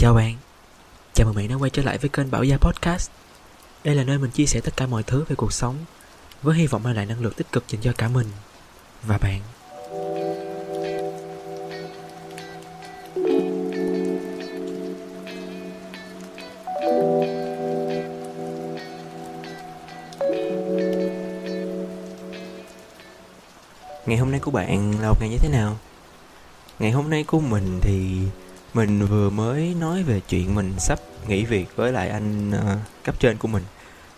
Chào bạn, chào mừng bạn đã quay trở lại với kênh Bảo Gia Podcast. Đây là nơi mình chia sẻ tất cả mọi thứ về cuộc sống Với hy vọng mang lại năng lượng tích cực dành cho cả mình và bạn. Ngày hôm nay của bạn là một ngày như thế nào? Ngày hôm nay của mình thì mình vừa mới nói về chuyện mình sắp nghỉ việc với lại anh uh, cấp trên của mình.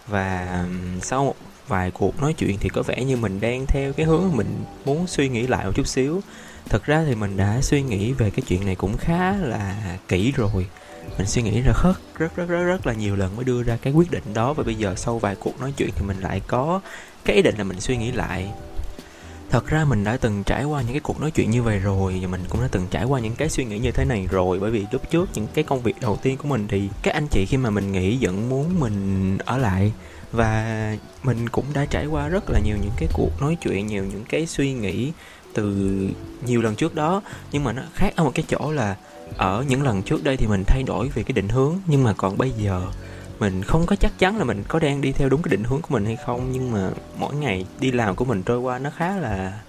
Và um, sau một vài cuộc nói chuyện thì có vẻ như mình đang theo cái hướng mình muốn suy nghĩ lại một chút xíu. Thật ra thì mình đã suy nghĩ về cái chuyện này cũng khá là kỹ rồi. Mình suy nghĩ ra rất rất rất rất rất là nhiều lần mới đưa ra cái quyết định đó. Và bây giờ sau vài cuộc nói chuyện thì mình lại có cái ý định là mình suy nghĩ lại thật ra mình đã từng trải qua những cái cuộc nói chuyện như vậy rồi và mình cũng đã từng trải qua những cái suy nghĩ như thế này rồi. Bởi vì lúc trước những cái công việc đầu tiên của mình thì các anh chị khi mà mình nghĩ vẫn muốn mình ở lại và mình cũng đã trải qua rất là nhiều những cái cuộc nói chuyện, nhiều những cái suy nghĩ từ nhiều lần trước đó. Nhưng mà nó khác ở một cái chỗ là ở những lần trước đây thì mình thay đổi về cái định hướng, nhưng mà còn bây giờ mình không có chắc chắn là mình có đang đi theo đúng cái định hướng của mình hay không, nhưng mà mỗi ngày đi làm của mình trôi qua nó khá là,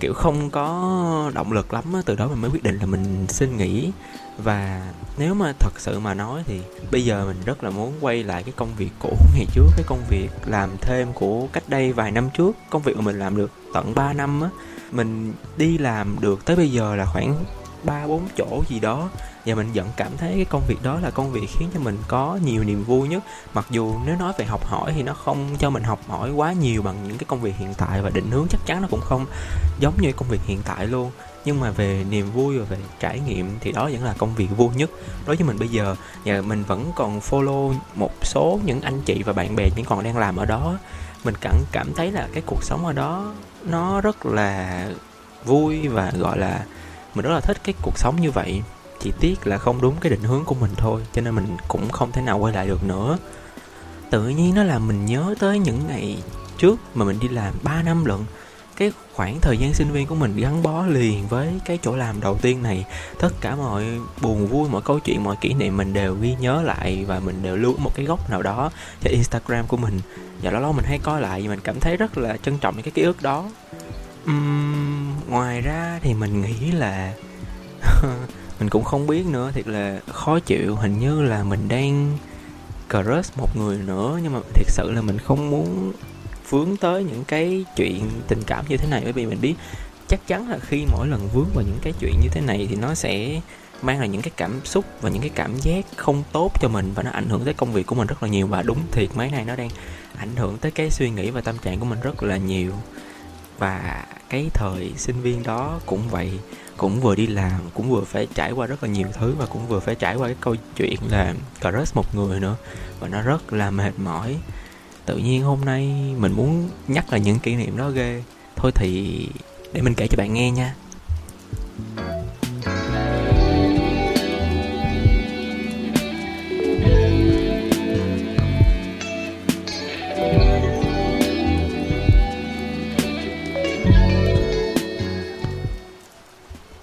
kiểu, không có động lực lắm từ đó mình mới quyết định là mình xin nghỉ. Và nếu mà thật sự mà nói thì bây giờ mình rất là muốn quay lại cái công việc cũ ngày trước, cái công việc làm thêm của cách đây vài năm trước. Công việc mà mình làm được tận 3 năm á, mình đi làm được tới bây giờ là khoảng ba, bốn chỗ gì đó. Và mình vẫn cảm thấy cái công việc đó là công việc khiến cho mình có nhiều niềm vui nhất. Mặc dù nếu nói về học hỏi thì nó không cho mình học hỏi quá nhiều bằng những cái công việc hiện tại và định hướng chắc chắn nó cũng không giống như công việc hiện tại luôn. Nhưng mà về niềm vui và về trải nghiệm thì đó vẫn là công việc vui nhất. Đối với mình bây giờ và mình vẫn còn follow một số những anh chị và bạn bè vẫn còn đang làm ở đó. Mình cảm cảm thấy là cái cuộc sống ở đó nó rất là vui và, gọi là mình rất là thích cái cuộc sống như vậy. Chỉ tiếc là không đúng cái định hướng của mình thôi, cho nên mình cũng không thể nào quay lại được nữa. Tự nhiên nó làm mình nhớ tới những ngày trước mà mình đi làm 3 năm lận. Cái khoảng thời gian sinh viên của mình gắn bó liền với cái chỗ làm đầu tiên này. Tất cả mọi buồn vui, mọi câu chuyện, mọi kỷ niệm mình đều ghi nhớ lại và mình đều lưu một cái góc nào đó trên instagram của mình. Và lâu lâu mình hay coi lại và mình cảm thấy rất là trân trọng những cái ký ức đó uhm, ngoài ra thì mình nghĩ là mình cũng không biết nữa thiệt là khó chịu. Hình như là mình đang crush một người nữa nhưng mà thiệt sự là mình không muốn vướng tới những cái chuyện tình cảm như thế này. Bởi vì mình biết chắc chắn là khi mỗi lần vướng vào những cái chuyện như thế này thì nó sẽ mang lại những cái cảm xúc và những cái cảm giác không tốt cho mình và nó ảnh hưởng tới công việc của mình rất là nhiều. Và đúng thiệt mấy này nó đang ảnh hưởng tới cái suy nghĩ và tâm trạng của mình rất là nhiều và cái thời sinh viên đó cũng vậy, cũng vừa đi làm, cũng vừa phải trải qua rất là nhiều thứ và cũng vừa phải trải qua cái câu chuyện là crush một người nữa. Và nó rất là mệt mỏi. Tự nhiên hôm nay mình muốn nhắc lại những kỷ niệm đó ghê. Thôi thì để mình kể cho bạn nghe nha.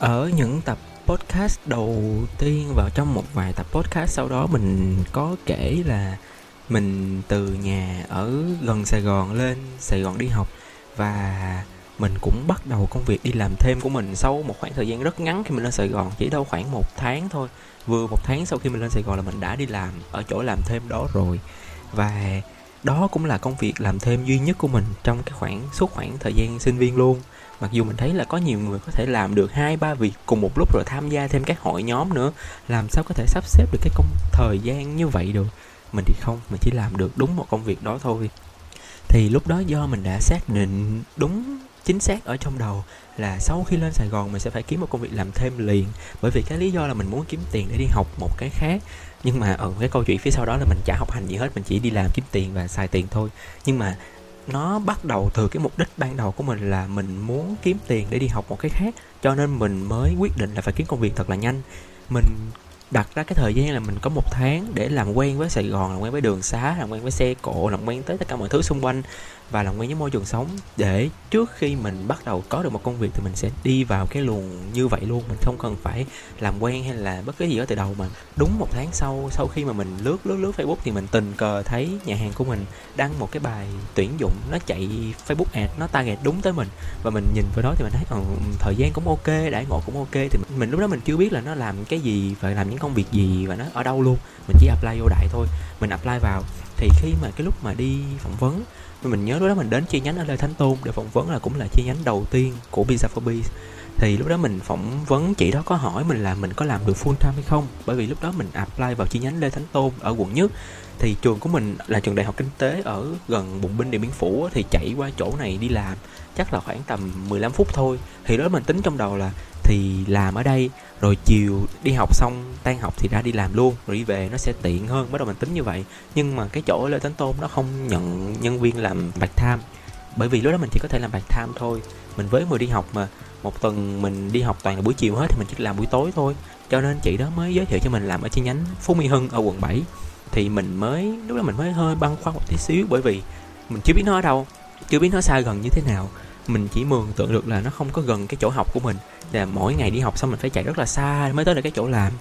Ở những tập podcast đầu tiên vào trong một vài tập podcast sau đó, mình có kể là mình từ nhà ở gần Sài Gòn lên Sài Gòn đi học và mình cũng bắt đầu công việc đi làm thêm của mình sau một khoảng thời gian rất ngắn khi mình lên Sài Gòn. Chỉ đâu khoảng một tháng thôi. Vừa một tháng sau khi mình lên Sài Gòn là mình đã đi làm, ở chỗ làm thêm đó rồi. Và đó cũng là công việc làm thêm duy nhất của mình trong cái khoảng, suốt khoảng thời gian sinh viên luôn mặc dù mình thấy là có nhiều người có thể làm được hai, ba việc cùng một lúc rồi tham gia thêm các hội nhóm nữa, làm sao có thể sắp xếp được cái công thời gian như vậy được? Mình thì không, mình chỉ làm được đúng một công việc đó thôi. Thì lúc đó do mình đã xác định đúng chính xác ở trong đầu là sau khi lên Sài Gòn mình sẽ phải kiếm một công việc làm thêm liền. Bởi vì cái lý do là mình muốn kiếm tiền để đi học một cái khác. Nhưng mà ở cái câu chuyện phía sau đó là mình chả học hành gì hết, mình chỉ đi làm kiếm tiền và xài tiền thôi. Nhưng mà nó bắt đầu từ cái mục đích ban đầu của mình là mình muốn kiếm tiền để đi học một cái khác, cho nên mình mới quyết định là phải kiếm công việc thật là nhanh. Mình đặt ra cái thời gian là mình có một tháng để làm quen với Sài Gòn, làm quen với đường xá, làm quen với xe cộ, làm quen tới tất cả mọi thứ xung quanh và làm quen với môi trường sống. Để trước khi mình bắt đầu có được một công việc thì mình sẽ đi vào cái luồng như vậy luôn. Mình không cần phải làm quen hay là bất cứ gì đó từ đầu. Mà đúng một tháng sau sau khi mà mình lướt lướt lướt facebook thì mình tình cờ thấy nhà hàng của mình đăng một cái bài tuyển dụng nó chạy facebook ad nó target đúng tới mình. Và mình nhìn vào đó thì mình thấy ừ, thời gian cũng ok đãi ngộ cũng ok. Thì mình lúc đó mình chưa biết là nó làm cái gì và làm những công việc gì và nó ở đâu luôn. Mình chỉ apply vô đại thôi. Mình apply vào. Thì khi mà cái lúc mà đi phỏng vấn mình nhớ lúc đó mình đến chi nhánh ở Lê Thánh Tôn để phỏng vấn là cũng là chi nhánh đầu tiên của Pizza for Biz thì lúc đó mình phỏng vấn chị đó có hỏi mình là mình có làm được full time hay không? Bởi vì lúc đó mình apply vào chi nhánh Lê Thánh Tôn ở quận nhất. Thì trường của mình là trường đại học kinh tế ở gần bụng binh, điện biên phủ thì chạy qua chỗ này đi làm. Chắc là khoảng tầm 15 phút thôi. Thì đó mình tính trong đầu là thì làm ở đây. Rồi chiều đi học xong, tan học thì ra đi làm luôn. Rồi đi về nó sẽ tiện hơn, bắt đầu mình tính như vậy. Nhưng mà cái chỗ lê tấn tôn nó không nhận nhân viên làm bạch tham bởi vì lúc đó mình chỉ có thể làm bạch tham thôi. Mình với người đi học mà. Một tuần mình đi học toàn là buổi chiều hết thì mình chỉ làm buổi tối thôi. Cho nên chị đó mới giới thiệu cho mình làm ở chi nhánh phú mỹ hưng ở quận 7 thì mình mới, lúc đó mình mới hơi băn khoăn một tí xíu bởi vì mình chưa biết nó ở đâu, chưa biết nó xa gần như thế nào mình chỉ mường tượng được là nó không có gần cái chỗ học của mình. Là mỗi ngày đi học xong mình phải chạy rất là xa mới tới được cái chỗ làm.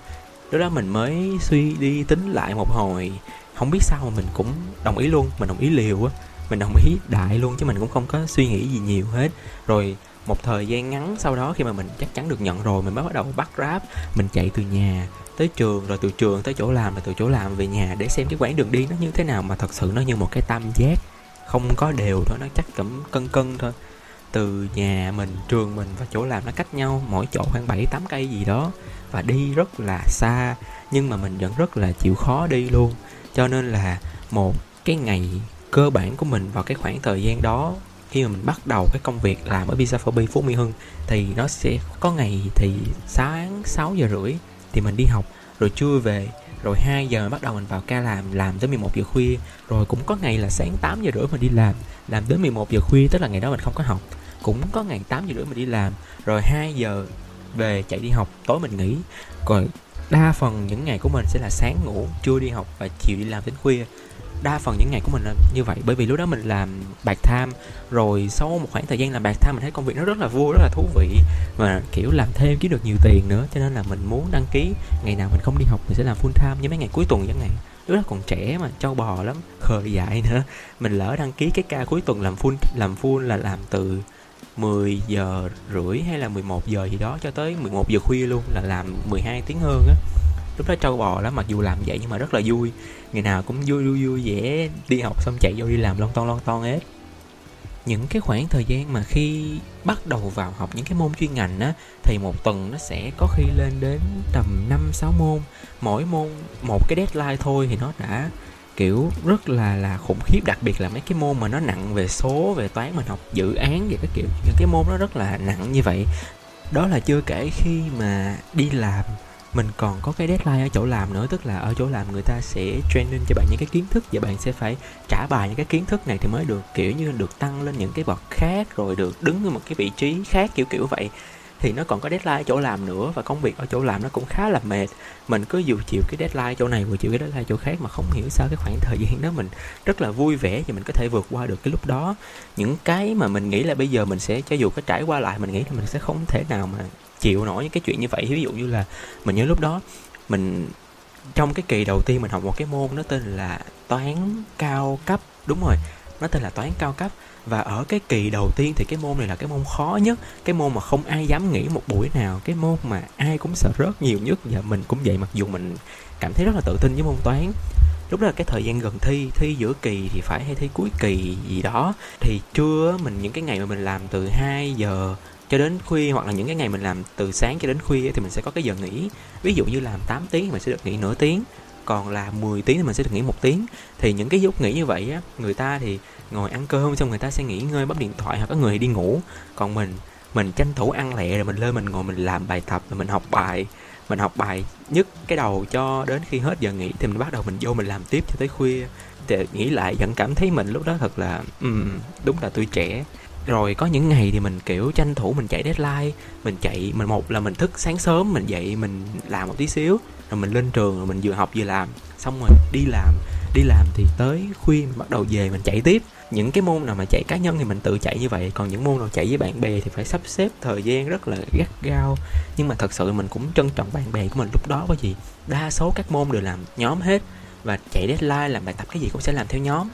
Lúc đó mình mới suy đi tính lại một hồi, không biết sao mà mình cũng đồng ý luôn, mình đồng ý liều á. Mình đồng ý đại luôn chứ mình cũng không có suy nghĩ gì nhiều hết. Rồi một thời gian ngắn sau đó khi mà mình chắc chắn được nhận rồi, mình mới bắt đầu bắt ráp mình chạy từ nhà tới trường, rồi từ trường tới chỗ làm, rồi từ chỗ làm về nhà để xem cái quãng đường đi nó như thế nào mà thật sự nó như một cái tam giác. Không có đều thôi, nó chắc cẩm cân cân thôi từ nhà mình, trường mình và chỗ làm nó cách nhau. Mỗi chỗ khoảng 7 8 cây gì đó và đi rất là xa, nhưng mà mình vẫn rất là chịu khó đi luôn. Cho nên là một cái ngày cơ bản của mình vào cái khoảng thời gian đó, khi mà mình bắt đầu cái công việc làm ở Pizza for Phú Mỹ Hưng, thì nó sẽ có ngày thì sáng 6 giờ rưỡi thì mình đi học, rồi trưa về, rồi 2 giờ bắt đầu mình vào ca làm làm tới 11 giờ khuya. Rồi cũng có ngày là sáng 8 giờ rưỡi mình đi làm làm tới 11 giờ khuya, tức là ngày đó mình không có học cũng có ngày 8 giờ rưỡi mình đi làm, rồi 2 giờ về chạy đi học, tối mình nghỉ. Còn đa phần những ngày của mình sẽ là sáng ngủ, trưa đi học và chiều đi làm đến khuya. Đa phần những ngày của mình là như vậy, bởi vì lúc đó mình làm bạc tham rồi sau một khoảng thời gian làm bạc tham mình thấy công việc nó rất là vui, rất là thú vị và, kiểu, làm thêm kiếm được nhiều tiền nữa. Cho nên là mình muốn đăng ký, ngày nào mình không đi học mình sẽ làm full time như mấy ngày cuối tuần chẳng hạn. Lúc đó còn trẻ mà, trâu bò lắm, khờ dại nữa. Mình lỡ đăng ký cái ca cuối tuần làm full làm full là làm từ 10 giờ rưỡi hay là 11 giờ gì đó cho tới 11 giờ khuya luôn, là làm 12 tiếng hơn á. Lúc đó trâu bò lắm, mặc dù làm vậy nhưng mà rất là vui. Ngày nào cũng vui vui vui vẻ đi học xong chạy vô đi làm lon ton lon ton hết. Những cái khoảng thời gian mà khi bắt đầu vào học những cái môn chuyên ngành á, thì một tuần nó sẽ có khi lên đến tầm 5 6 môn. Mỗi môn một cái deadline thôi thì nó đã kiểu rất là là khủng khiếp, đặc biệt là mấy cái môn mà nó nặng về số, về toán, mình học dự án về cái kiểu, những cái môn nó rất là nặng như vậy. Đó là chưa kể khi mà đi làm, mình còn có cái deadline ở chỗ làm nữa, tức là ở chỗ làm người ta sẽ training cho bạn những cái kiến thức và bạn sẽ phải trả bài những cái kiến thức này thì mới được, kiểu như, được tăng lên những cái bậc khác, rồi được đứng ở một cái vị trí khác, kiểu kiểu vậy thì nó còn có deadline ở chỗ làm nữa và công việc ở chỗ làm nó cũng khá là mệt. Mình cứ dù chịu cái deadline chỗ này vừa chịu cái deadline chỗ khác mà không hiểu sao cái khoảng thời gian đó mình rất là vui vẻ và mình có thể vượt qua được cái lúc đó. Những cái mà mình nghĩ là bây giờ mình sẽ, cho dù có trải qua lại, mình nghĩ là mình sẽ không thể nào mà chịu nổi những cái chuyện như vậy. Ví dụ như là mình nhớ lúc đó, mình trong cái kỳ đầu tiên mình học một cái môn nó tên là toán cao cấp. Đúng rồi, nó tên là toán cao cấp và ở cái kỳ đầu tiên thì cái môn này là cái môn khó nhất, cái môn mà không ai dám nghĩ một buổi nào, cái môn mà ai cũng sợ rớt nhiều nhất. Và mình cũng vậy, mặc dù mình cảm thấy rất là tự tin với môn toán. Lúc đó là cái thời gian gần thi thi giữa kỳ thì phải hay thi cuối kỳ gì đó. Thì trưa mình những cái ngày mà mình làm từ 2 giờ cho đến khuya, hoặc là những cái ngày mình làm từ sáng cho đến khuya thì mình sẽ có cái giờ nghỉ. Ví dụ như làm 8 tiếng thì mình sẽ được nghỉ nửa tiếng còn là 10 tiếng thì mình sẽ được nghỉ một tiếng. Thì những cái lúc nghỉ như vậy á người ta thì ngồi ăn cơm xong người ta sẽ nghỉ ngơi bấm điện thoại hoặc có người đi ngủ. Còn mình mình tranh thủ ăn lẹ rồi mình lên mình ngồi mình làm bài tập rồi mình học bài mình học bài nhất cái đầu cho đến khi hết giờ nghỉ thì mình bắt đầu mình vô mình làm tiếp cho tới khuya. Thì nghĩ lại vẫn cảm thấy mình lúc đó thật là um, đúng là tôi trẻ. Rồi có những ngày thì mình kiểu tranh thủ mình chạy deadline mình chạy mình một là mình thức sáng sớm mình dậy mình làm một tí xíu rồi mình lên trường rồi mình vừa học vừa làm. Xong rồi đi làm đi làm thì tới khuya mình bắt đầu về mình chạy tiếp. Những cái môn nào mà chạy cá nhân thì mình tự chạy như vậy. Còn những môn nào chạy với bạn bè thì phải sắp xếp thời gian rất là gắt gao. Nhưng mà thật sự mình cũng trân trọng bạn bè của mình lúc đó bởi vì đa số các môn đều làm nhóm hết. Và chạy deadline, làm bài tập cái gì cũng sẽ làm theo nhóm.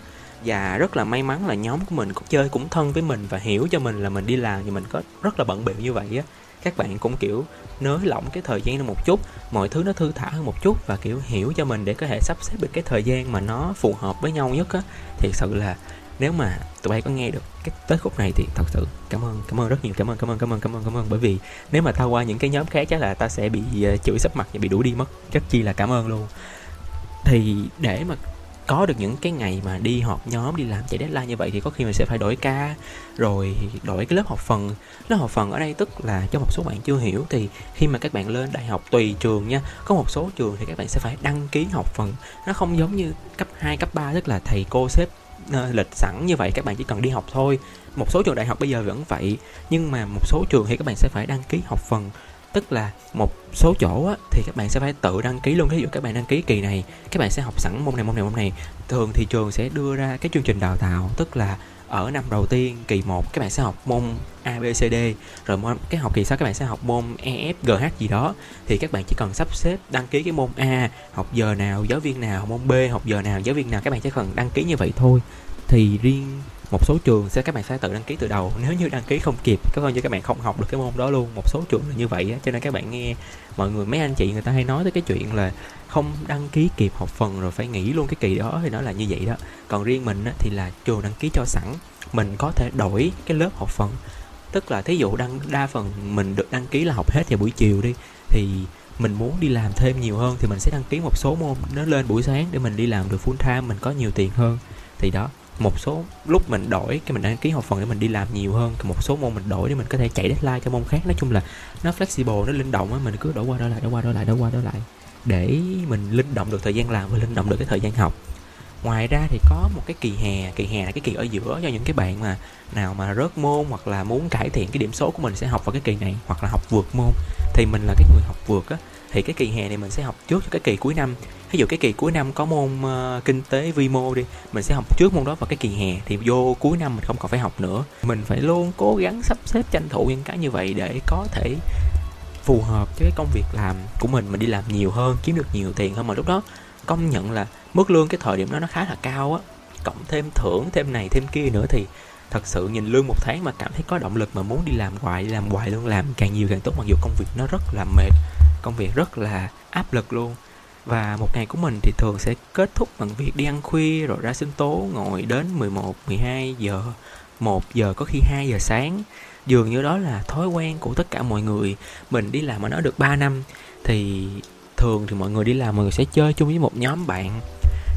Và rất là may mắn là nhóm của mình cũng chơi cũng thân với mình và hiểu cho mình là mình đi làm thì mình có rất là bận bịu như vậy á các bạn cũng, kiểu, nới lỏng cái thời gian ra một chút, mọi thứ nó thư thả hơn một chút và, kiểu, hiểu cho mình để có thể sắp xếp được cái thời gian mà nó phù hợp với nhau nhất á, thì sự là nếu mà tụi bay có nghe được cái tới khúc này thì thật sự cảm ơn cảm ơn rất nhiều, cảm ơn cảm ơn cảm ơn cảm ơn cảm ơn. Bởi vì nếu mà tao qua những cái nhóm khác chắc là ta sẽ bị ờ, chửi sắp mặt và bị đuổi đi mất rất chi là cảm ơn luôn. Thì để mà có được những cái ngày mà đi họp nhóm đi làm chạy deadline như vậy thì có khi mình sẽ phải đổi ca. Rồi đổi cái lớp học phần. Lớp học phần ở đây tức là cho một số bạn chưa hiểu thì khi mà các bạn lên đại học tùy trường nha có một số trường thì các bạn sẽ phải đăng ký học phần. Nó không giống như cấp 2, cấp 3 tức là thầy cô xếp uh, ờ, lịch sẵn như vậy các bạn chỉ cần đi học thôi. Một số trường đại học bây giờ vẫn vậy nhưng mà một số trường thì các bạn sẽ phải đăng ký học phần tức là một số chỗ á, thì các bạn sẽ phải tự đăng ký luôn. Ví dụ các bạn đăng ký kỳ này các bạn sẽ học sẵn môn này môn này môn này. Thường thì trường sẽ đưa ra cái chương trình đào tạo tức là ở năm đầu tiên kỳ 1 các bạn sẽ học môn A B C D. Rồi môn cái học kỳ sau các bạn sẽ học môn E F G H gì đó. Thì các bạn chỉ cần sắp xếp đăng ký cái môn A học giờ nào giáo viên nào môn B học giờ nào giáo viên nào các bạn chỉ cần đăng ký như vậy thôi. Thì riêng một số trường sẽ các bạn phải tự đăng ký từ đầu. Nếu như đăng ký không kịp có coi như các bạn không học được cái môn đó luôn. Một số trường là như vậy á cho nên các bạn nghe mọi người mấy anh chị người ta hay nói tới cái chuyện là không đăng ký kịp học phần rồi phải nghỉ luôn cái kỳ đó thì nó là như vậy đó. Còn riêng mình á, thì là trường đăng ký cho sẵn mình có thể đổi cái lớp học phần. Tức là thí dụ đăng đa phần mình được đăng ký là học hết vào buổi chiều đi thì mình muốn đi làm thêm nhiều hơn thì mình sẽ đăng ký một số môn nó lên buổi sáng để mình đi làm được full time mình có nhiều tiền hơn. Thì đó một số lúc mình đổi, cái mình đăng ký học phần để mình đi làm nhiều hơn một số môn mình đổi để mình có thể chạy deadline cho môn khác. Nói chung là nó flexible, nó linh động á, mình cứ đổi qua đổi lại, đổi qua đổi lại, đổi qua đổi lại để mình linh động được thời gian làm và linh động được cái thời gian học. Ngoài ra thì có một cái kỳ hè kỳ hè là cái kỳ ở giữa cho những cái bạn mà nào mà rớt môn hoặc là muốn cải thiện cái điểm số của mình sẽ học vào cái kỳ này hoặc là học vượt môn. Thì mình là cái người học vượt á thì cái kỳ hè này mình sẽ học trước cho cái kỳ cuối năm. Ví dụ cái kỳ cuối năm có môn uh, kinh tế vi mô đi mình sẽ học trước môn đó vào cái kỳ hè thì vô cuối năm mình không còn phải học nữa. Mình phải luôn cố gắng sắp xếp tranh thủ những cái như vậy để có thể phù hợp với cái công việc làm của mình. Mình đi làm nhiều hơn kiếm được nhiều tiền hơn mà lúc đó công nhận là mức lương cái thời điểm đó nó khá là cao á. Cộng thêm thưởng thêm này thêm kia nữa thì thật sự nhìn lương một tháng mà cảm thấy có động lực mà muốn đi làm hoài làm hoài luôn. Làm càng nhiều càng tốt mặc dù công việc nó rất là mệt công việc rất là áp lực luôn. Và một ngày của mình thì thường sẽ kết thúc bằng việc đi ăn khuya rồi ra sinh tố ngồi đến 11, 12 giờ 1 giờ có khi 2 giờ sáng. Dường như đó là thói quen của tất cả mọi người. Mình đi làm ở nó được 3 năm thì thường thì mọi người đi làm mọi người sẽ chơi chung với một nhóm bạn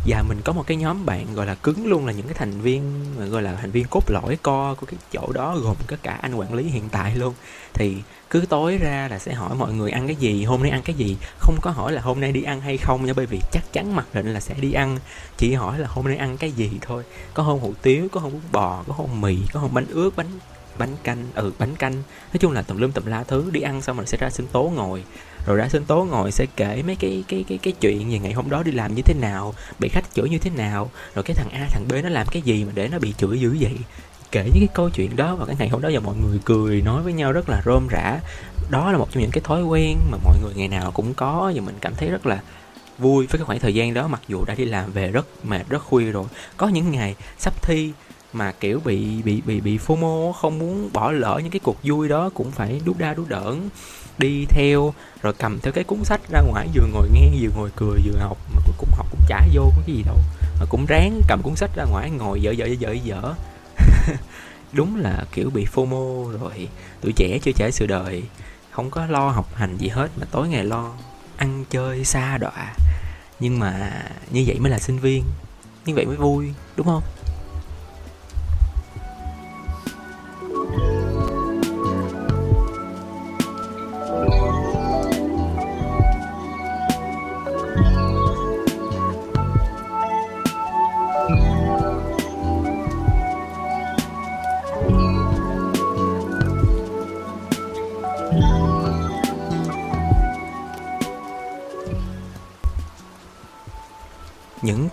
và mình có một cái nhóm bạn gọi là cứng luôn, là những cái thành viên gọi là thành viên cốt lõi co của cái chỗ đó, gồm có cả anh quản lý hiện tại luôn. Thì cứ tối ra là sẽ hỏi mọi người ăn cái gì, hôm nay ăn cái gì? Không có hỏi là hôm nay đi ăn hay không nha, bởi vì chắc chắn mặc định là sẽ đi ăn. Chỉ hỏi là hôm nay ăn cái gì thôi. Có hôm hủ tiếu, có hôm bún bò, có hôm mì, có hôm bánh ướt, bánh bánh canh ừ bánh canh. Nói chung là tùm lum tùm la thứ, đi ăn xong rồi sẽ ra sinh tố ngồi. Rồi ra sinh tố ngồi sẽ kể mấy cái cái cái cái chuyện về ngày hôm đó đi làm như thế nào, bị khách chửi như thế nào, rồi cái thằng a, thằng b nó làm cái gì mà để nó bị chửi dữ vậy? Kể những cái câu chuyện đó và cái ngày hôm đó và mọi người cười, nói với nhau rất là rôm rã. Đó là một trong những cái thói quen mà mọi người ngày nào cũng có và mình cảm thấy rất là vui với cái khoảng thời gian đó. Mặc dù đã đi làm về rất mệt, rất khuya rồi. Có những ngày sắp thi mà, kiểu, bị bị bị bị fomo, không muốn bỏ lỡ những cái cuộc vui đó cũng phải đút đa đút đỡn, đi theo, rồi cầm theo cái cuốn sách ra ngoài, vừa ngồi nghe, vừa ngồi cười, vừa học, mà cuối cùng học cũng chả vô cái gì đâu. Mà cũng ráng cầm cuốn sách ra ngoài, ngồi dở dở dở dở. Đúng là, kiểu, bị fomo rồi. Tuổi trẻ chưa trải sự đời, không có lo học hành gì hết, mà tối ngày lo ăn chơi xa đọa. Nhưng mà như vậy mới là sinh viên, như vậy mới vui, đúng không?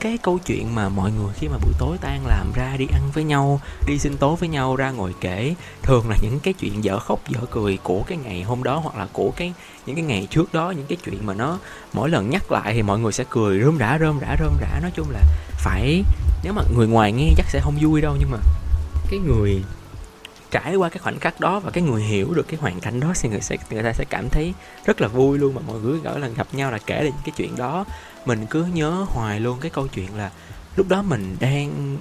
Cái câu chuyện mà mọi người khi mà buổi tối tan làm ra đi ăn với nhau, đi sinh tố với nhau, ra ngồi kể, thường là những cái chuyện dở khóc, dở cười của cái ngày hôm đó hoặc là của cái, những cái ngày trước đó, những cái chuyện mà nó, mỗi lần nhắc lại thì mọi người sẽ cười rơm rã rơm rã rơm rã. Nói chung là phải, nếu mà người ngoài nghe chắc sẽ không vui đâu, nhưng mà cái người trải qua cái khoảnh khắc đó và cái người hiểu được cái hoàn cảnh đó thì người sẽ, người ta sẽ cảm thấy rất là vui luôn mà mọi người gọi là gặp nhau là kể lại những cái chuyện đó mình cứ nhớ hoài luôn cái câu chuyện là lúc đó mình đang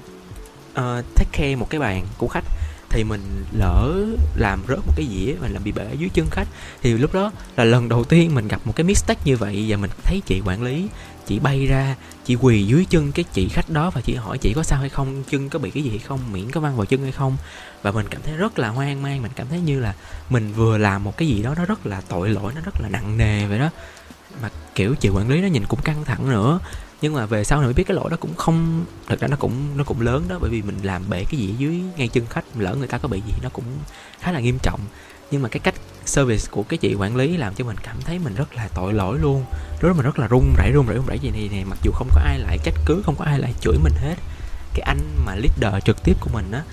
uh, take care một cái bàn của khách thì mình lỡ làm rớt một cái dĩa và làm bị bể dưới chân khách. Thì lúc đó là lần đầu tiên mình gặp một cái mistake như vậy và mình thấy chị quản lý chị bay ra chị quỳ dưới chân cái chị khách đó và chị hỏi chị có sao hay không chân có bị cái gì hay không miễn có văng vào chân hay không. Và mình cảm thấy rất là hoang mang mình cảm thấy như là mình vừa làm một cái gì đó nó rất là tội lỗi nó rất là nặng nề vậy đó mà kiểu chị quản lý nó nhìn cũng căng thẳng nữa. Nhưng mà về sau này mới biết cái lỗi đó cũng không, thật ra nó cũng nó cũng lớn đó, bởi vì mình làm bể cái gì dưới ngay chân khách lỡ người ta có bị gì nó cũng khá là nghiêm trọng. Nhưng mà cái cách service của cái chị quản lý làm cho mình cảm thấy mình rất là tội lỗi luôn. Lúc đó mình rất là run rẩy run rẩy run rẩy gì này này mặc dù không có ai lại trách cứ, không có ai lại chửi mình hết, cái anh mà leader trực tiếp của mình á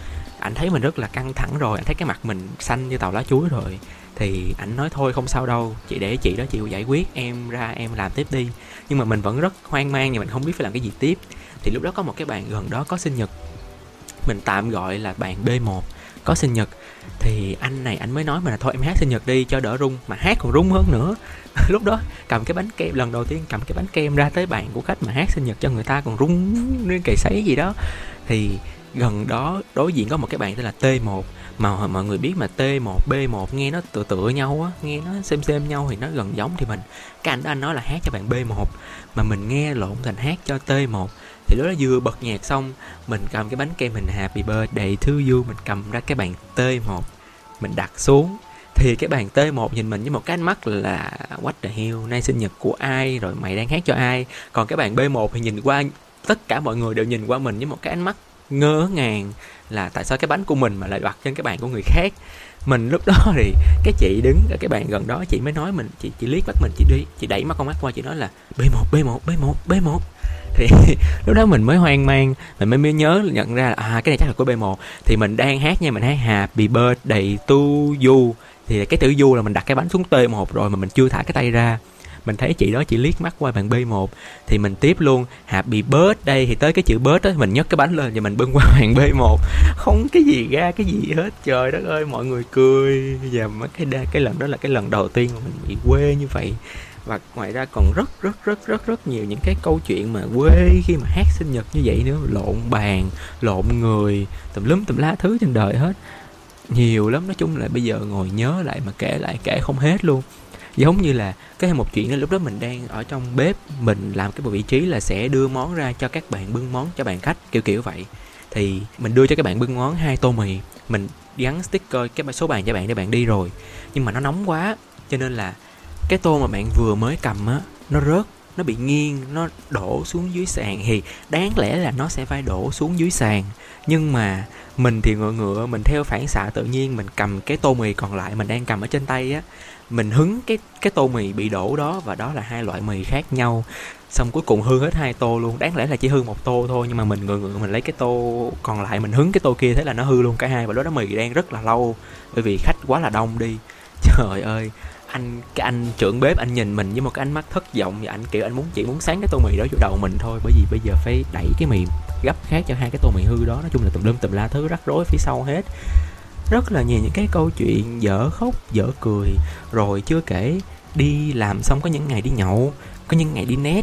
anh thấy mình rất là căng thẳng rồi anh thấy cái mặt mình xanh như tàu lá chuối rồi thì anh nói thôi không sao đâu chị để chị đó chịu giải quyết em ra em làm tiếp đi nhưng mà mình vẫn rất hoang mang và mình không biết phải làm cái gì tiếp thì lúc đó có một cái bạn gần đó có sinh nhật mình tạm gọi là bạn B1 có sinh nhật thì anh này anh mới nói mình là thôi em hát sinh nhật đi cho đỡ rung mà hát còn rung hơn nữa lúc đó cầm cái bánh kem lần đầu tiên cầm cái bánh kem ra tới bạn của khách mà hát sinh nhật cho người ta còn rung như cày sấy gì đó thì gần đó đối diện có một cái bạn tên là T1 mà mọi người biết mà T1, B1 nghe nó tựa tựa nhau á, nghe nó xem xem nhau thì nó gần giống thì mình. Cái anh đó anh nói là hát cho bạn B1 mà mình nghe lộn thành hát cho T1 thì lúc đó vừa bật nhạc xong mình cầm cái bánh kem mình happy birthday to you mình cầm ra cái bàn T1 mình đặt xuống. Thì cái bàn T1 nhìn mình với một cái ánh mắt là what the hell nay sinh nhật của ai rồi mày đang hát cho ai? Còn cái bàn B1 thì nhìn qua tất cả mọi người đều nhìn qua mình với một cái ánh mắt ngớ ngàng là tại sao cái bánh của mình mà lại đặt trên cái bàn của người khác. Mình lúc đó thì cái chị đứng ở cái bàn gần đó, chị mới nói mình, chị chị liếc mắt mình, chị đi, chị đẩy mắt con mắt qua, chị nói là b 1 b 1 b 1 b 1 thì lúc đó mình mới hoang mang, mình mới mới nhớ, nhận ra là à cái này chắc là của b 1 thì mình đang hát nha, mình hát happy birthday to you. Thì cái chữ du là mình đặt cái bánh xuống t 1 rồi mà mình chưa thả cái tay ra mình thấy chị đó chị liếc mắt qua bạn B1 thì mình tiếp luôn. Happy birthday. Thì tới cái chữ bớt đó mình nhấc cái bánh lên và mình bưng qua bạn B1 không cái gì ra, cái gì hết. Trời đất ơi, mọi người cười. Và mấy cái cái lần đó là cái lần đầu tiên mà mình bị quê như vậy. Và ngoài ra còn rất rất rất rất rất nhiều những cái câu chuyện mà quê khi mà hát sinh nhật như vậy nữa. Lộn bàn, lộn người, tùm lum tùm lá thứ trên đời hết. Nhiều lắm. Nói chung là bây giờ ngồi nhớ lại mà kể lại kể không hết luôn giống như là cái một chuyện là lúc đó mình đang ở trong bếp, mình làm cái vị trí là sẽ đưa món ra cho các bạn bưng món, cho bạn khách, kiểu kiểu vậy. Thì mình đưa cho các bạn bưng món hai tô mì, mình gắn sticker cái số bàn cho bạn để bạn đi rồi. Nhưng mà nó nóng quá, cho nên là cái tô mà bạn vừa mới cầm á, nó rớt nó bị nghiêng, nó đổ xuống dưới sàn. Thì đáng lẽ là nó sẽ phải đổ xuống dưới sàn. Nhưng mà mình thì ngựa ngựa, mình theo phản xạ tự nhiên, mình cầm cái tô mì còn lại mình đang cầm ở trên tay á, mình hứng cái cái tô mì bị đổ đó và đó là hai loại mì khác nhau. Xong cuối cùng hư hết hai tô luôn. Đáng lẽ là chỉ hư một tô thôi, nhưng mà mình ngựa ngựa mình lấy cái tô còn lại, mình hứng cái tô kia thế là nó hư luôn cả hai. Và đó đó mì đang rất là lâu, bởi vì khách quá là đông đi. Trời ơi anh cái anh trưởng bếp anh nhìn mình với một cái ánh mắt thất vọng và anh kiểu anh muốn chỉ muốn sáng cái tô mì đó vô đầu mình thôi. Bởi vì bây giờ phải đẩy cái mì gấp khác cho hai cái tô mì hư đó. Nói chung là tùm lum tùm la thứ rắc rối phía sau hết. Rất là nhiều những cái câu chuyện dở khóc dở cười. Rồi chưa kể đi làm xong có những ngày đi nhậu có những ngày đi nét.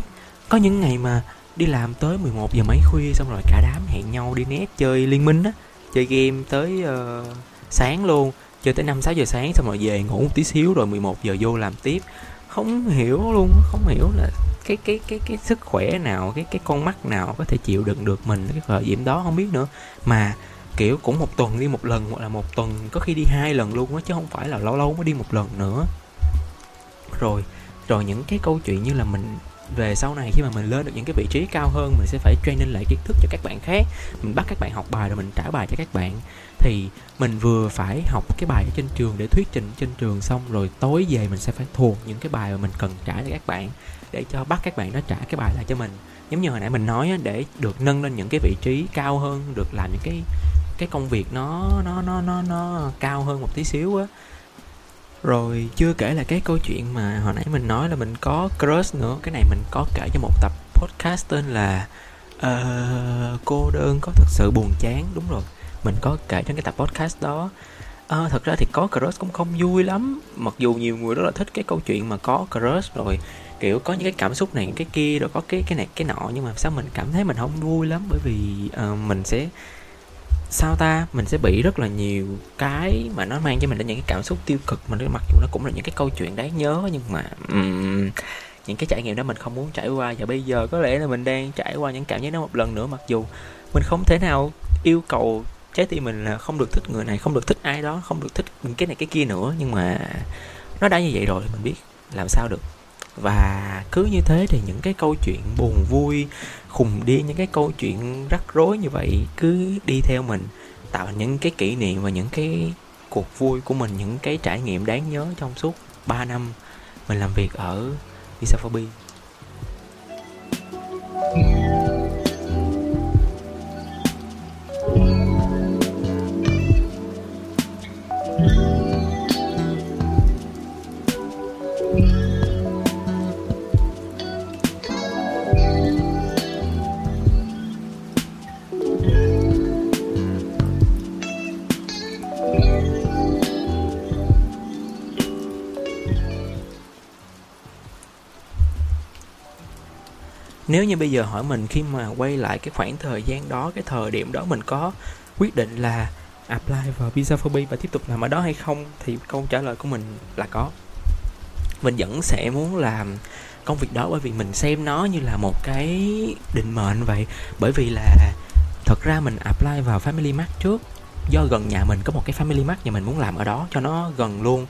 Có những ngày mà đi làm tới 11 giờ mấy khuya xong rồi cả đám hẹn nhau đi nét chơi liên minh á chơi game tới uh, sáng luôn chơi tới 5 6 giờ sáng xong rồi về ngủ một tí xíu rồi 11 giờ vô làm tiếp. Không hiểu luôn, không hiểu là cái cái cái cái sức khỏe nào, cái cái con mắt nào có thể chịu đựng được mình cái thời điểm đó không biết nữa. Mà, kiểu, cũng một tuần đi một lần, hoặc là một tuần có khi đi hai lần luôn á, chứ không phải là lâu lâu mới đi một lần nữa. Rồi rồi những cái câu chuyện như là mình về sau này khi mà mình lên được những cái vị trí cao hơn, mình sẽ phải training lại kiến thức cho các bạn khác. Mình bắt các bạn học bài rồi mình trả bài cho các bạn. Thì mình vừa phải học cái bài ở trên trường để thuyết trình trên trường xong rồi tối về mình sẽ phải thuộc những cái bài mà mình cần trả cho các bạn để cho bắt các bạn đó trả cái bài lại cho mình. Giống như hồi nãy mình nói để được nâng lên những cái vị trí cao hơn, được làm những cái cái công việc nó nó nó nó nó cao hơn một tí xíu á rồi chưa kể là cái câu chuyện mà hồi nãy mình nói là mình có crush nữa. Cái này mình có kể cho một tập podcast tên là uh, cô đơn có thật sự buồn chán. Đúng rồi mình có kể trong cái tập podcast đó. À, thật ra thì có crush cũng không vui lắm. Mặc dù nhiều người rất là thích cái câu chuyện mà có crush rồi kiểu có những cái cảm xúc này cái kia rồi có cái cái này cái nọ. Nhưng mà sao mình cảm thấy mình không vui lắm? Bởi vì uh, mình sẽ sao ta? Mình sẽ bị rất là nhiều cái mà nó mang cho mình đến những cái cảm xúc tiêu cực mà mặc dù nó cũng là những cái câu chuyện đáng nhớ nhưng mà um, những cái trải nghiệm đó mình không muốn trải qua. Và bây giờ có lẽ là mình đang trải qua những cảm giác đó một lần nữa. Mặc dù mình không thể nào yêu cầu trái tim mình là không được thích người này không được thích ai đó không được thích cái này cái kia nữa. Nhưng mà nó đã như vậy rồi mình biết làm sao được và cứ như thế thì những cái câu chuyện buồn vui, khùng điên những cái câu chuyện rắc rối như vậy cứ đi theo mình, tạo những cái kỷ niệm và những cái cuộc vui của mình, những cái trải nghiệm đáng nhớ trong suốt 3 năm mình làm việc ở Visa nếu như bây giờ hỏi mình khi mà quay lại cái khoảng thời gian đó, cái thời điểm đó mình có quyết định là apply vào visa phobia và tiếp tục làm ở đó hay không, thì câu trả lời của mình là có. Mình vẫn sẽ muốn làm công việc đó bởi vì mình xem nó như là một cái định mệnh vậy. Bởi vì là thật ra mình apply vào family mart trước. Do gần nhà mình có một cái family mart và mình muốn làm ở đó cho nó gần luôn.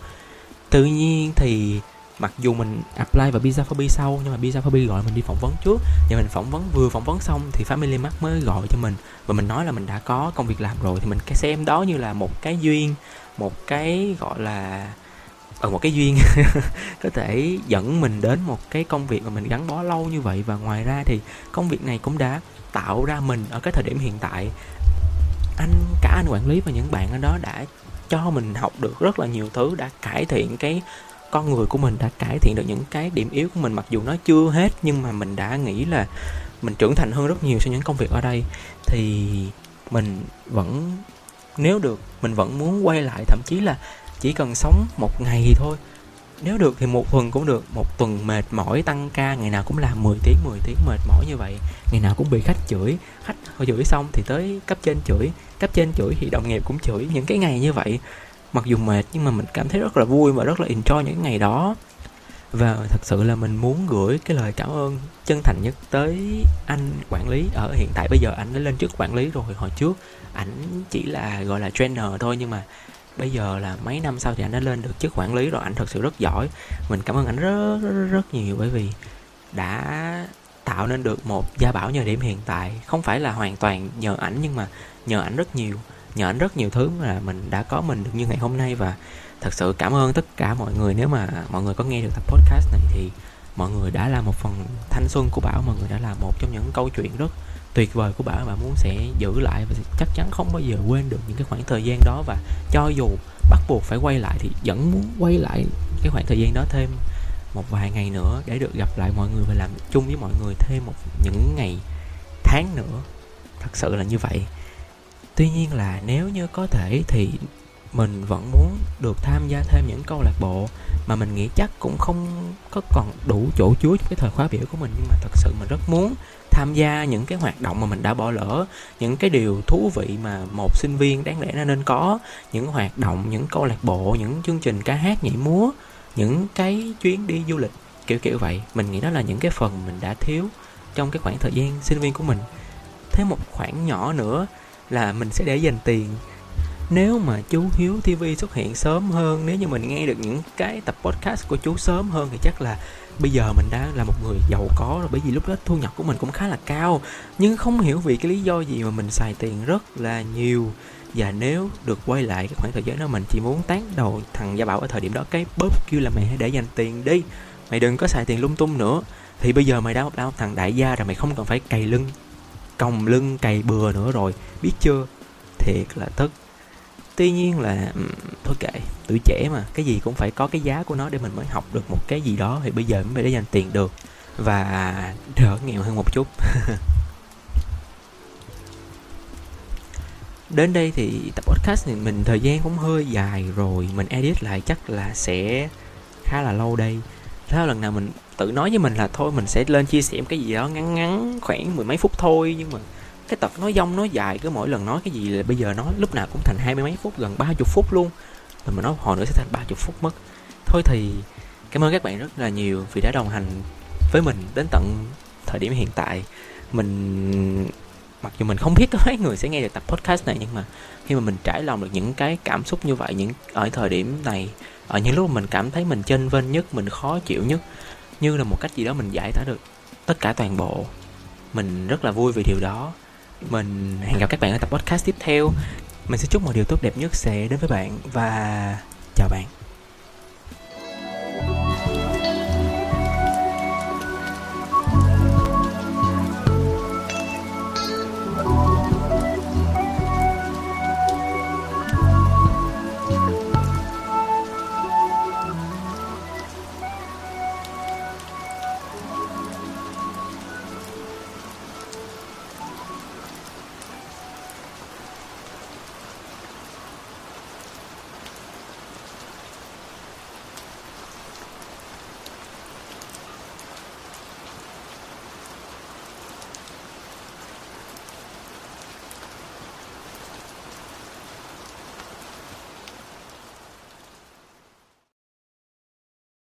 Tự nhiên thì mặc dù mình apply vào visa for sau, nhưng mà visa for gọi mình đi phỏng vấn trước. Và mình phỏng vấn, vừa phỏng vấn xong thì Family Mart mới gọi cho mình. Và mình nói là mình đã có công việc làm rồi, thì mình xem đó như là một cái duyên, một cái, gọi là ở một cái duyên. Có thể dẫn mình đến một cái công việc mà mình gắn bó lâu như vậy. Và ngoài ra thì công việc này cũng đã tạo ra mình ở cái thời điểm hiện tại. Anh, cả anh quản lý và những bạn ở đó đã cho mình học được rất là nhiều thứ, đã cải thiện cái con người của mình đã cải thiện được những cái điểm yếu của mình, mặc dù nó chưa hết, nhưng mà mình đã nghĩ là mình trưởng thành hơn rất nhiều sau những công việc ở đây. Thì mình vẫn, nếu được, mình vẫn muốn quay lại, thậm chí là chỉ cần sống một ngày thì thôi. Nếu được thì một tuần cũng được, một tuần mệt mỏi tăng ca, ngày nào cũng làm 10 tiếng 10 tiếng mệt mỏi như vậy, ngày nào cũng bị khách chửi. Khách chửi xong thì tới cấp trên chửi, cấp trên chửi thì đồng nghiệp cũng chửi. Những cái ngày như vậy mặc dù mệt nhưng mà mình cảm thấy rất là vui và rất là enjoy những ngày đó. Và thật sự là mình muốn gửi cái lời cảm ơn chân thành nhất tới anh quản lý. Ở hiện tại bây giờ anh đã lên chức quản lý rồi hồi trước ảnh chỉ là gọi là trainer thôi nhưng mà bây giờ là mấy năm sau thì anh đã lên được chức quản lý rồi anh thật sự rất giỏi. Mình cảm ơn anh rất rất, rất nhiều bởi vì đã tạo nên được một gia bảo nhờ điểm hiện tại. Không phải là hoàn toàn nhờ ảnh nhưng mà nhờ ảnh rất nhiều nhờ anh rất nhiều thứ mà mình đã có mình được như ngày hôm nay. Và thật sự cảm ơn tất cả mọi người. Nếu mà mọi người có nghe được tập podcast này thì mọi người đã là một phần thanh xuân của bảo. Mọi người đã là một trong những câu chuyện rất tuyệt vời của bảo. Và muốn sẽ giữ lại và chắc chắn không bao giờ quên được những cái khoảng thời gian đó. Và cho dù bắt buộc phải quay lại thì vẫn muốn quay lại cái khoảng thời gian đó thêm một vài ngày nữa để được gặp lại mọi người và làm chung với mọi người thêm một những ngày tháng nữa. Thật sự là như vậy tuy nhiên là nếu như có thể thì mình vẫn muốn được tham gia thêm những câu lạc bộ mà mình nghĩ chắc cũng không có còn đủ chỗ chứa trong cái thời khóa biểu của mình. Nhưng mà thật sự mình rất muốn tham gia những cái hoạt động mà mình đã bỏ lỡ, những cái điều thú vị mà một sinh viên đáng lẽ nên có. Những hoạt động, những câu lạc bộ, những chương trình ca hát, nhảy múa, những cái chuyến đi du lịch, kiểu kiểu vậy. Mình nghĩ đó là những cái phần mình đã thiếu trong cái khoảng thời gian sinh viên của mình. Thêm một khoảng nhỏ nữa là mình sẽ để dành tiền. Nếu mà chú Hiếu TV xuất hiện sớm hơn, nếu như mình nghe được những cái tập podcast của chú sớm hơn thì chắc là bây giờ mình đã là một người giàu có rồi, bởi vì lúc đó thu nhập của mình cũng khá là cao. Nhưng không hiểu vì cái lý do gì mà mình xài tiền rất là nhiều. Và nếu được quay lại cái khoảng thời gian đó, mình chỉ muốn tán đầu thằng gia bảo ở thời điểm đó, cái bóp kêu là mày hãy để dành tiền đi. Mày đừng có xài tiền lung tung nữa. Thì bây giờ mày đã một thằng đại gia rồi, mày không cần phải cày lưng còng lưng cày bừa nữa rồi, biết chưa? Thiệt là tức tuy nhiên là thôi kệ, tuổi trẻ mà, cái gì cũng phải có cái giá của nó để mình mới học được một cái gì đó thì bây giờ mới để dành tiền được và đỡ nghèo hơn một chút. Đến đây thì tập podcast này mình, thời gian cũng hơi dài rồi, mình edit lại chắc là sẽ khá là lâu đây. Thế lần nào mình tự nói với mình là thôi, mình sẽ lên chia sẻ cái gì đó ngắn ngắn, khoảng mười mấy phút thôi. Nhưng mà cái tật nói dông, nói dài, cứ mỗi lần nói cái gì là bây giờ nói lúc nào cũng thành hai mươi mấy phút, gần ba chục phút luôn. Rồi mình nói hồi nữa sẽ thành ba chục phút mất. Thôi thì cảm ơn các bạn rất là nhiều vì đã đồng hành với mình đến tận thời điểm hiện tại. Mình, mặc dù mình không biết có mấy người sẽ nghe được tập podcast này, nhưng mà khi mà mình trải lòng được những cái cảm xúc như vậy, những, ở thời điểm này, ở những lúc mình cảm thấy mình chênh vênh nhất, mình khó chịu nhất như là một cách gì đó mình giải tỏa được tất cả toàn bộ. Mình rất là vui vì điều đó. Mình hẹn gặp các bạn ở tập podcast tiếp theo. Mình sẽ chúc một điều tốt đẹp nhất sẽ đến với bạn và chào bạn.